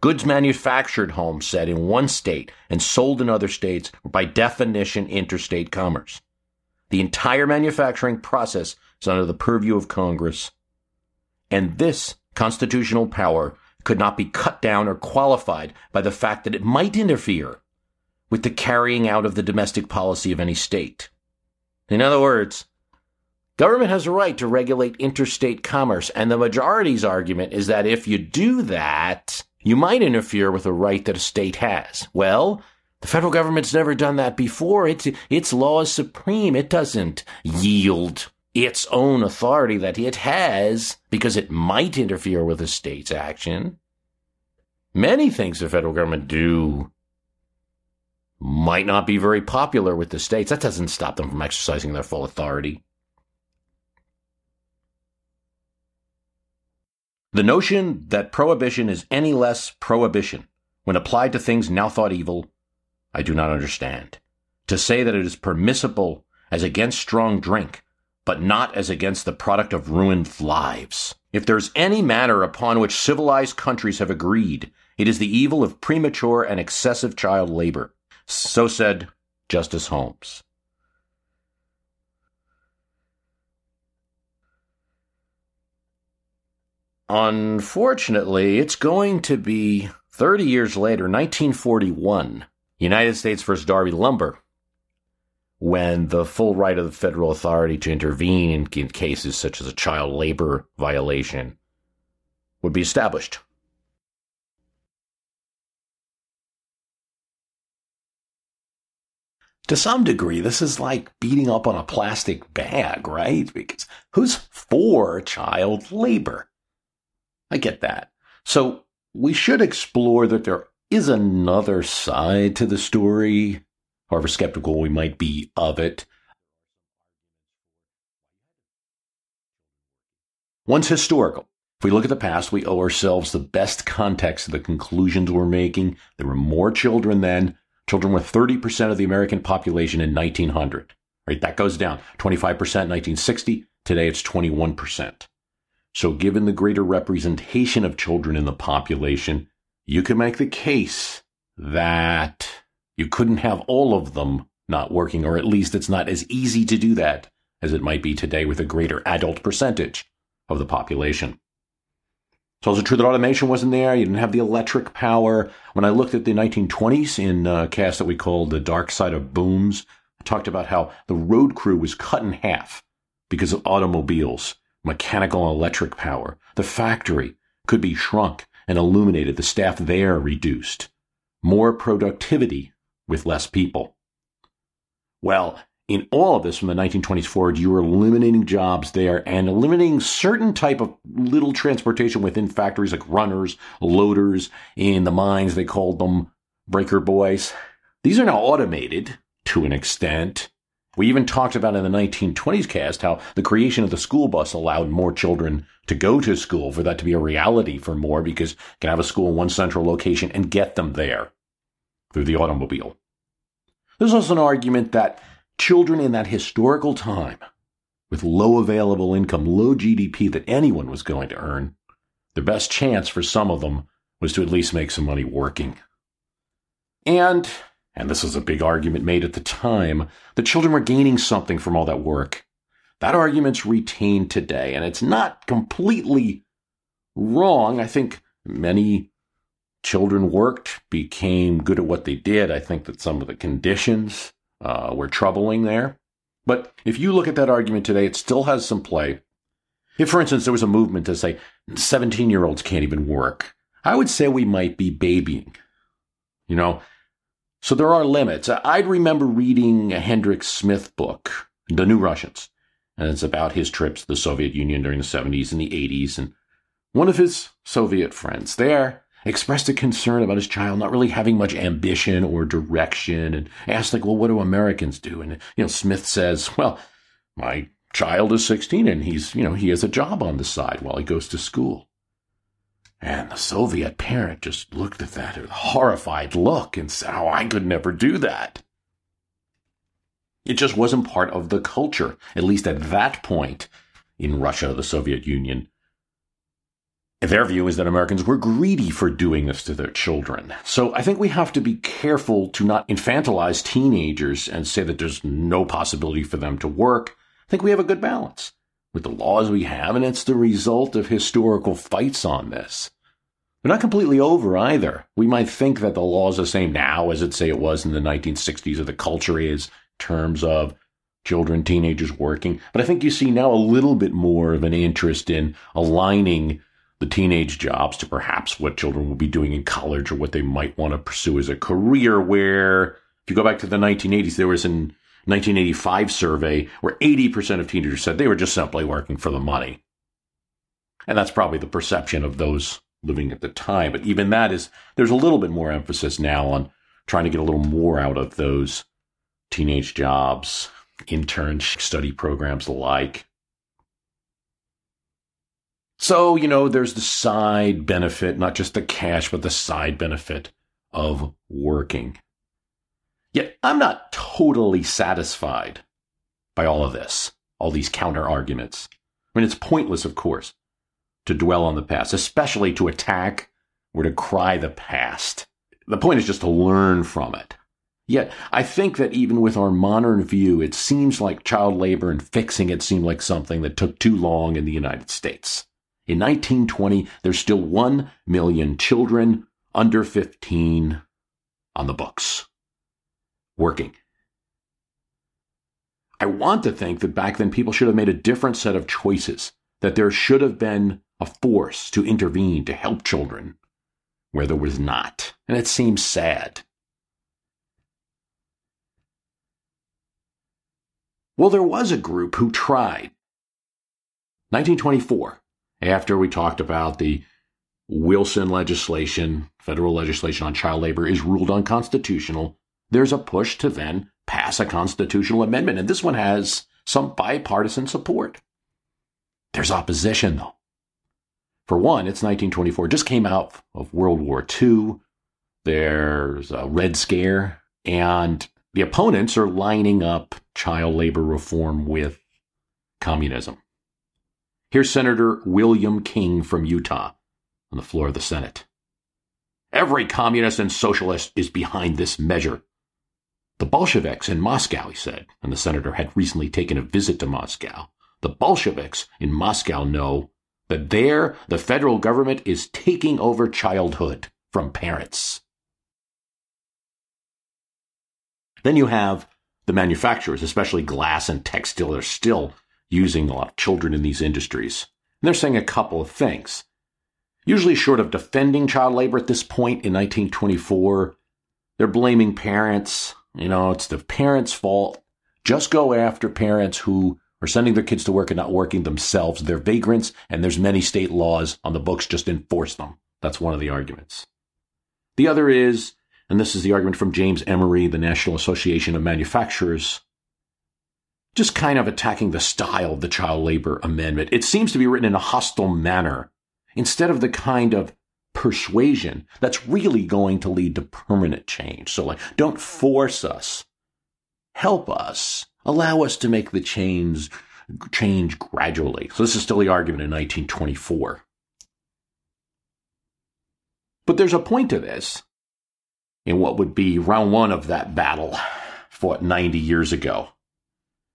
Goods manufactured, Holmes said, in one state and sold in other states were by definition interstate commerce. The entire manufacturing process is under the purview of Congress, and this constitutional power could not be cut down or qualified by the fact that it might interfere with the carrying out of the domestic policy of any state. In other words, government has a right to regulate interstate commerce, and the majority's argument is that if you do that, you might interfere with a right that a state has. Well, the federal government's never done that before. Its, its law is supreme. It doesn't yield its own authority that it has because it might interfere with a state's action. Many things the federal government do might not be very popular with the states. That doesn't stop them from exercising their full authority. The notion that prohibition is any less prohibition when applied to things now thought evil, I do not understand. To say that it is permissible as against strong drink but not as against the product of ruined lives. If there's any matter upon which civilized countries have agreed, it is the evil of premature and excessive child labor. So said Justice Holmes. Unfortunately, it's going to be 30 years later, 1941, United States versus Darby Lumber, when the full right of the federal authority to intervene in, in cases such as a child labor violation would be established. To some degree, this is like beating up on a plastic bag, right? Because who's for child labor? I get that. So we should explore that there is another side to the story however skeptical we might be of it. One's historical. If we look at the past, we owe ourselves the best context of the conclusions we're making. There were more children then. Children were 30% of the American population in 1900. Right? That goes down. 25% 1960. Today it's 21%. So given the greater representation of children in the population, you can make the case that you couldn't have all of them not working, or at least it's not as easy to do that as it might be today with a greater adult percentage of the population. It's also true that automation wasn't there. You didn't have the electric power. When I looked at the 1920s in a cast that we called The Dark Side of Booms, I talked about how the road crew was cut in half because of automobiles, mechanical and electric power. The factory could be shrunk and illuminated, the staff there reduced. More productivity with less people. Well, in all of this from the 1920s forward, you were eliminating jobs there and eliminating certain type of little transportation within factories like runners, loaders, in the mines, they called them breaker boys. These are now automated to an extent We even talked about in the 1920s cast how the creation of the school bus allowed more children to go to school, for that to be a reality for more, because you can have a school in one central location and get them there through the automobile. There's also an argument that children in that historical time, with low available income, low GDP that anyone was going to earn, the best chance for some of them was to at least make some money working. And and this was a big argument made at the time, the children were gaining something from all that work. That argument's retained today, and it's not completely wrong. I think many children worked, became good at what they did. I think that some of the conditions uh, were troubling there. But if you look at that argument today, it still has some play. If, for instance, there was a movement to say 17 year olds can't even work, I would say we might be babying. You know, so there are limits. I'd remember reading a Hedrick Smith book, The New Russians, and it's about his trips to the Soviet Union during the 70s and the 80s. And one of his Soviet friends there expressed a concern about his child not really having much ambition or direction and asked, like, well, what do Americans do? And, you know, Smith says, well, my child is 16 and he's, you know, he has a job on the side while he goes to school. And the Soviet parent just looked at that with a horrified look and said, Oh, I could never do that. It just wasn't part of the culture, at least at that point in Russia, the Soviet Union. Their view is that Americans were greedy for doing this to their children. So I think we have to be careful to not infantilize teenagers and say that there's no possibility for them to work. I think we have a good balance with the laws we have, and it's the result of historical fights on this. They're not completely over either. We might think that the law is the same now as it say it was in the 1960s, or the culture is in terms of children, teenagers working. But I think you see now a little bit more of an interest in aligning the teenage jobs to perhaps what children will be doing in college or what they might want to pursue as a career. Where if you go back to the 1980s, there was an 1985 survey where 80% of teenagers said they were just simply working for the money. And that's probably the perception of those living at the time. But even that is, there's a little bit more emphasis now on trying to get a little more out of those teenage jobs, intern study programs alike. So, you know, there's the side benefit, not just the cash, but the side benefit of working. Yet I'm not totally satisfied by all of this, all these counter arguments. I mean, it's pointless, of course, to dwell on the past, especially to attack or to cry the past. The point is just to learn from it. Yet, I think that even with our modern view, it seems like child labor and fixing it seemed like something that took too long in the United States. In 1920, there's still 1 million children under 15 on the books working. I want to think that back then people should have made a different set of choices, that there should have been a force to intervene to help children where there was not. And it seems sad. Well, there was a group who tried. 1924, after we talked about the Wilson legislation, federal legislation on child labor, is ruled unconstitutional, there's a push to then pass a constitutional amendment. And this one has some bipartisan support. There's opposition, though. For one, it's 1924, just came out of World War II. There's a Red Scare, and the opponents are lining up child labor reform with communism. Here's Senator William King from Utah on the floor of the Senate. Every communist and socialist is behind this measure. The Bolsheviks in Moscow, he said, and the senator had recently taken a visit to Moscow. The Bolsheviks in Moscow know that there the federal government is taking over childhood from parents. Then you have the manufacturers, especially glass and textile, are still using a lot of children in these industries. And they're saying a couple of things. Usually, short of defending child labor at this point in 1924, they're blaming parents. You know, it's the parents' fault. Just go after parents who are sending their kids to work and not working themselves. They're vagrants, and there's many state laws on the books just enforce them. That's one of the arguments. The other is, and this is the argument from James Emery, the National Association of Manufacturers, just kind of attacking the style of the child labor amendment. It seems to be written in a hostile manner instead of the kind of persuasion that's really going to lead to permanent change. So, like, don't force us. Help us. Allow us to make the change, change gradually. So, this is still the argument in 1924. But there's a point to this in what would be round one of that battle fought 90 years ago.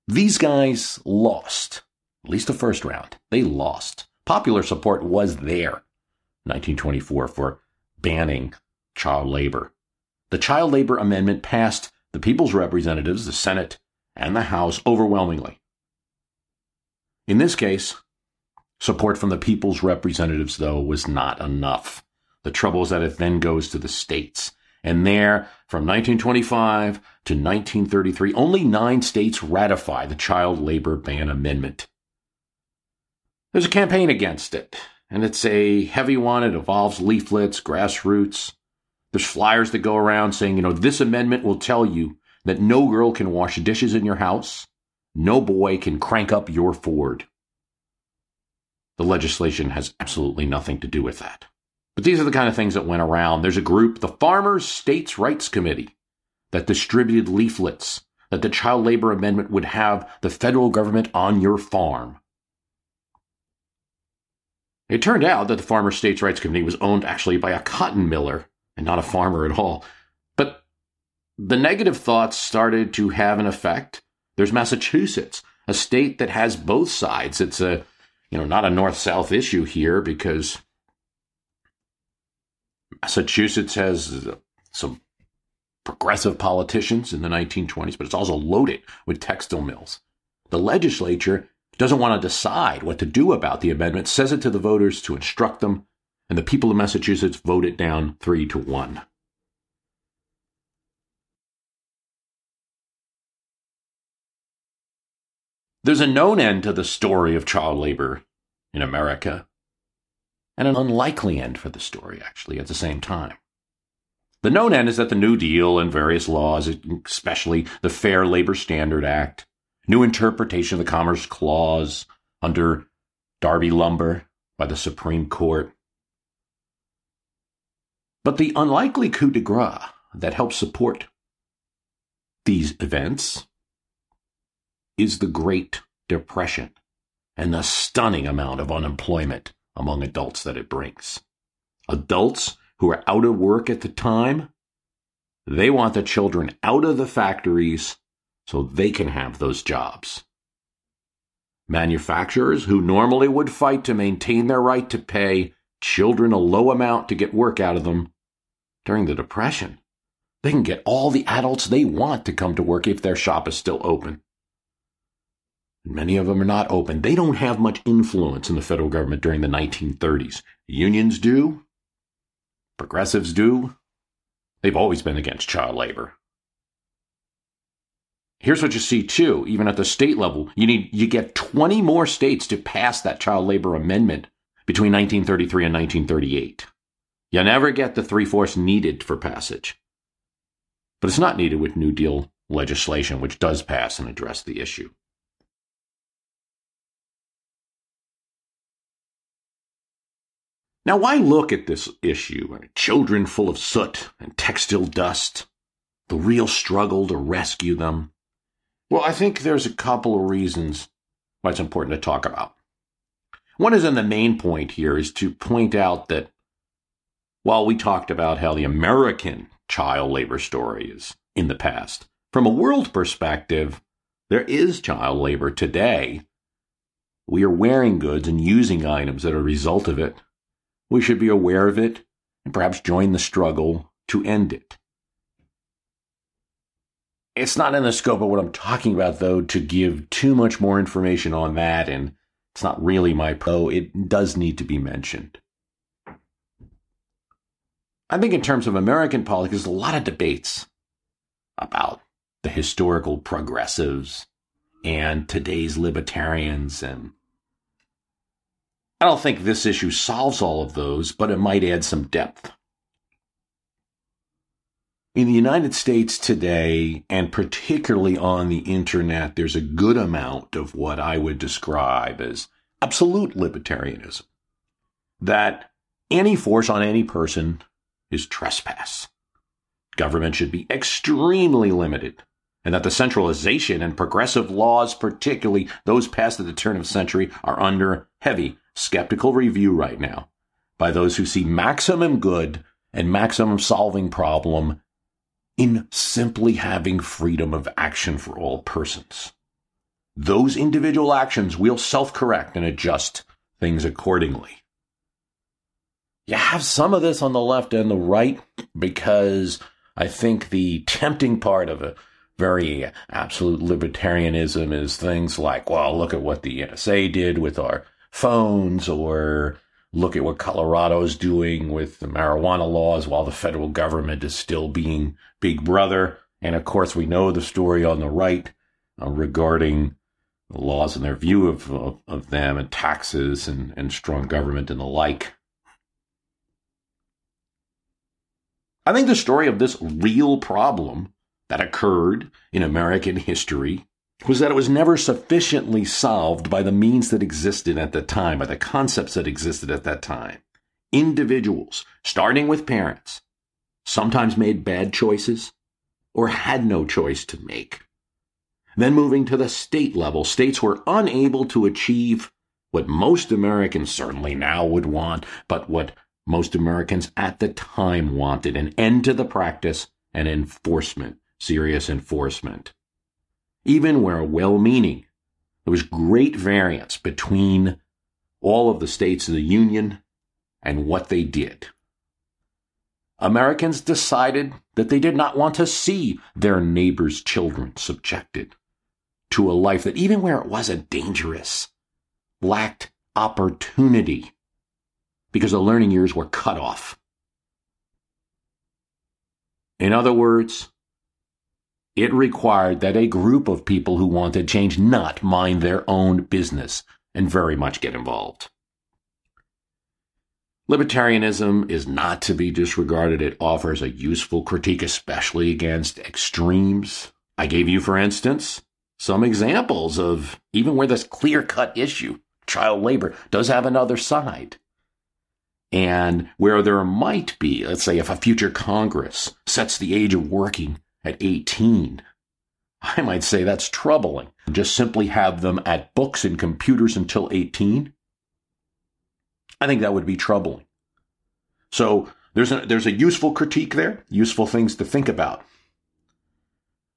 These guys lost, at least the first round. They lost. Popular support was there, 1924, for banning child labor. The child labor amendment passed the people's representatives, the Senate, and the House overwhelmingly. In this case, support from the people's representatives, though, was not enough. The trouble is that it then goes to the states. And there, from 1925 to 1933, only nine states ratify the Child Labor Ban Amendment. There's a campaign against it, and it's a heavy one. It involves leaflets, grassroots. There's flyers that go around saying, you know, this amendment will tell you that no girl can wash dishes in your house, no boy can crank up your Ford. The legislation has absolutely nothing to do with that. But these are the kind of things that went around. There's a group, the Farmers States Rights Committee, that distributed leaflets that the child labor amendment would have the federal government on your farm. It turned out that the Farmers States Rights Committee was owned actually by a cotton miller and not a farmer at all. But the negative thoughts started to have an effect. There's Massachusetts, a state that has both sides. It's a, you know, not a north south issue here because Massachusetts has some progressive politicians in the 1920s, but it's also loaded with textile mills. The legislature doesn't want to decide what to do about the amendment, says it to the voters to instruct them, and the people of Massachusetts vote it down three to one. There's a known end to the story of child labor in America and an unlikely end for the story, actually, at the same time. The known end is that the New Deal and various laws, especially the Fair Labor Standard Act, new interpretation of the Commerce Clause under Darby Lumber by the Supreme Court. But the unlikely coup de grace that helps support these events is the Great Depression and the stunning amount of unemployment among adults that it brings. Adults who are out of work at the time, they want the children out of the factories so they can have those jobs. Manufacturers who normally would fight to maintain their right to pay children a low amount to get work out of them during the Depression, they can get all the adults they want to come to work if their shop is still open. Many of them are not open. They don't have much influence in the federal government during the 1930s. Unions do. Progressives do. They've always been against child labor. Here's what you see too, even at the state level, you need you get 20 more states to pass that child labor amendment between 1933 and 1938. You never get the three-fourths needed for passage. But it's not needed with New Deal legislation, which does pass and address the issue. Now, why look at this issue? Children full of soot and textile dust, the real struggle to rescue them. Well, I think there's a couple of reasons why it's important to talk about. One is, and the main point here is to point out that while we talked about how the American child labor story is in the past, from a world perspective, there is child labor today. We are wearing goods and using items that are a result of it we should be aware of it and perhaps join the struggle to end it. It's not in the scope of what I'm talking about, though, to give too much more information on that, and it's not really my pro. It does need to be mentioned. I think, in terms of American politics, there's a lot of debates about the historical progressives and today's libertarians and I don't think this issue solves all of those, but it might add some depth. In the United States today, and particularly on the internet, there's a good amount of what I would describe as absolute libertarianism. That any force on any person is trespass. Government should be extremely limited, and that the centralization and progressive laws, particularly those passed at the turn of the century, are under heavy skeptical review right now by those who see maximum good and maximum solving problem in simply having freedom of action for all persons. Those individual actions will self correct and adjust things accordingly. You have some of this on the left and the right because I think the tempting part of a very absolute libertarianism is things like, well, look at what the NSA did with our phones or look at what Colorado is doing with the marijuana laws while the federal government is still being big brother. And of course, we know the story on the right uh, regarding the laws and their view of, of, of them and taxes and, and strong government and the like. I think the story of this real problem that occurred in American history was that it was never sufficiently solved by the means that existed at the time, by the concepts that existed at that time. Individuals, starting with parents, sometimes made bad choices or had no choice to make. Then moving to the state level, states were unable to achieve what most Americans certainly now would want, but what most Americans at the time wanted an end to the practice and enforcement, serious enforcement even where well meaning. There was great variance between all of the states of the Union and what they did. Americans decided that they did not want to see their neighbors' children subjected to a life that, even where it wasn't dangerous, lacked opportunity because the learning years were cut off. In other words, it required that a group of people who wanted change not mind their own business and very much get involved. Libertarianism is not to be disregarded. It offers a useful critique, especially against extremes. I gave you, for instance, some examples of even where this clear cut issue, child labor, does have another side. And where there might be, let's say, if a future Congress sets the age of working at 18. I might say that's troubling. Just simply have them at books and computers until 18. I think that would be troubling. So there's a, there's a useful critique there, useful things to think about.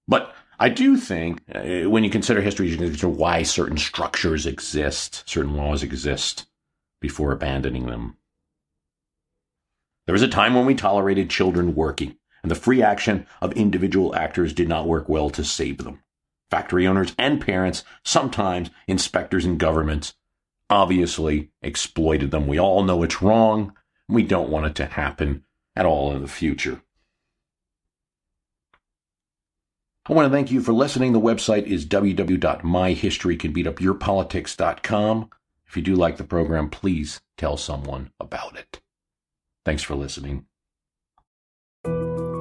But I do think uh, when you consider history, you can consider why certain structures exist, certain laws exist before abandoning them. There was a time when we tolerated children working and the free action of individual actors did not work well to save them. Factory owners and parents, sometimes inspectors and governments, obviously exploited them. We all know it's wrong. We don't want it to happen at all in the future. I want to thank you for listening. The website is www.myhistorycanbeatupyourpolitics.com. If you do like the program, please tell someone about it. Thanks for listening.